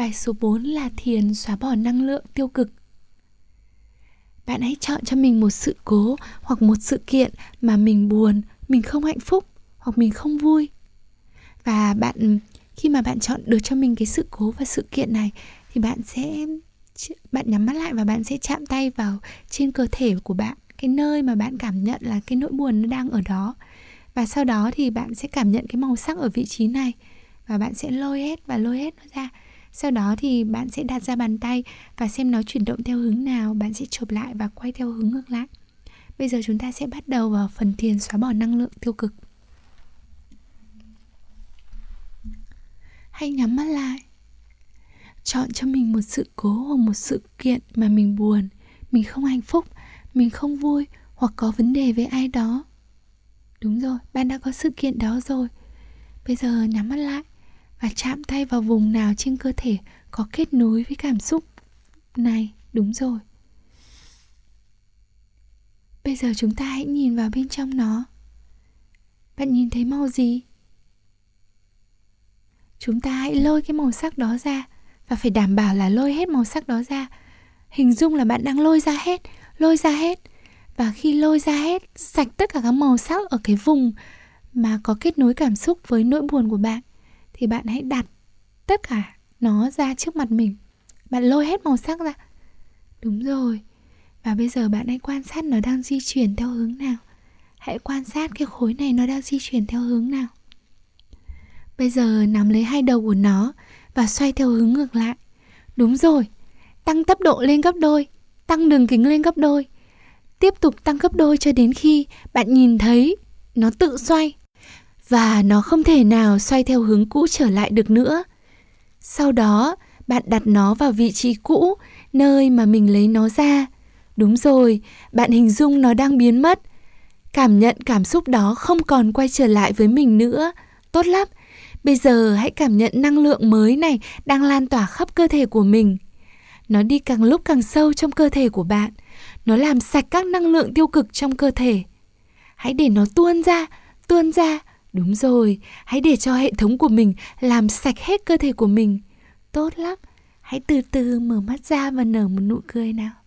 Bài số 4 là thiền xóa bỏ năng lượng tiêu cực. Bạn hãy chọn cho mình một sự cố hoặc một sự kiện mà mình buồn, mình không hạnh phúc hoặc mình không vui. Và bạn khi mà bạn chọn được cho mình cái sự cố và sự kiện này thì bạn sẽ bạn nhắm mắt lại và bạn sẽ chạm tay vào trên cơ thể của bạn cái nơi mà bạn cảm nhận là cái nỗi buồn nó đang ở đó và sau đó thì bạn sẽ cảm nhận cái màu sắc ở vị trí này và bạn sẽ lôi hết và lôi hết nó ra sau đó thì bạn sẽ đặt ra bàn tay và xem nó chuyển động theo hướng nào, bạn sẽ chụp lại và quay theo hướng ngược lại. Bây giờ chúng ta sẽ bắt đầu vào phần thiền xóa bỏ năng lượng tiêu cực. Hãy nhắm mắt lại. Chọn cho mình một sự cố hoặc một sự kiện mà mình buồn, mình không hạnh phúc, mình không vui hoặc có vấn đề với ai đó. Đúng rồi, bạn đã có sự kiện đó rồi. Bây giờ nhắm mắt lại và chạm tay vào vùng nào trên cơ thể có kết nối với cảm xúc này. Đúng rồi. Bây giờ chúng ta hãy nhìn vào bên trong nó. Bạn nhìn thấy màu gì? Chúng ta hãy lôi cái màu sắc đó ra và phải đảm bảo là lôi hết màu sắc đó ra. Hình dung là bạn đang lôi ra hết, lôi ra hết. Và khi lôi ra hết, sạch tất cả các màu sắc ở cái vùng mà có kết nối cảm xúc với nỗi buồn của bạn thì bạn hãy đặt tất cả nó ra trước mặt mình. Bạn lôi hết màu sắc ra. Đúng rồi. Và bây giờ bạn hãy quan sát nó đang di chuyển theo hướng nào. Hãy quan sát cái khối này nó đang di chuyển theo hướng nào. Bây giờ nắm lấy hai đầu của nó và xoay theo hướng ngược lại. Đúng rồi. Tăng tốc độ lên gấp đôi. Tăng đường kính lên gấp đôi. Tiếp tục tăng gấp đôi cho đến khi bạn nhìn thấy nó tự xoay và nó không thể nào xoay theo hướng cũ trở lại được nữa. Sau đó, bạn đặt nó vào vị trí cũ, nơi mà mình lấy nó ra. Đúng rồi, bạn hình dung nó đang biến mất. Cảm nhận cảm xúc đó không còn quay trở lại với mình nữa. Tốt lắm. Bây giờ hãy cảm nhận năng lượng mới này đang lan tỏa khắp cơ thể của mình. Nó đi càng lúc càng sâu trong cơ thể của bạn. Nó làm sạch các năng lượng tiêu cực trong cơ thể. Hãy để nó tuôn ra, tuôn ra Đúng rồi, hãy để cho hệ thống của mình làm sạch hết cơ thể của mình. Tốt lắm, hãy từ từ mở mắt ra và nở một nụ cười nào.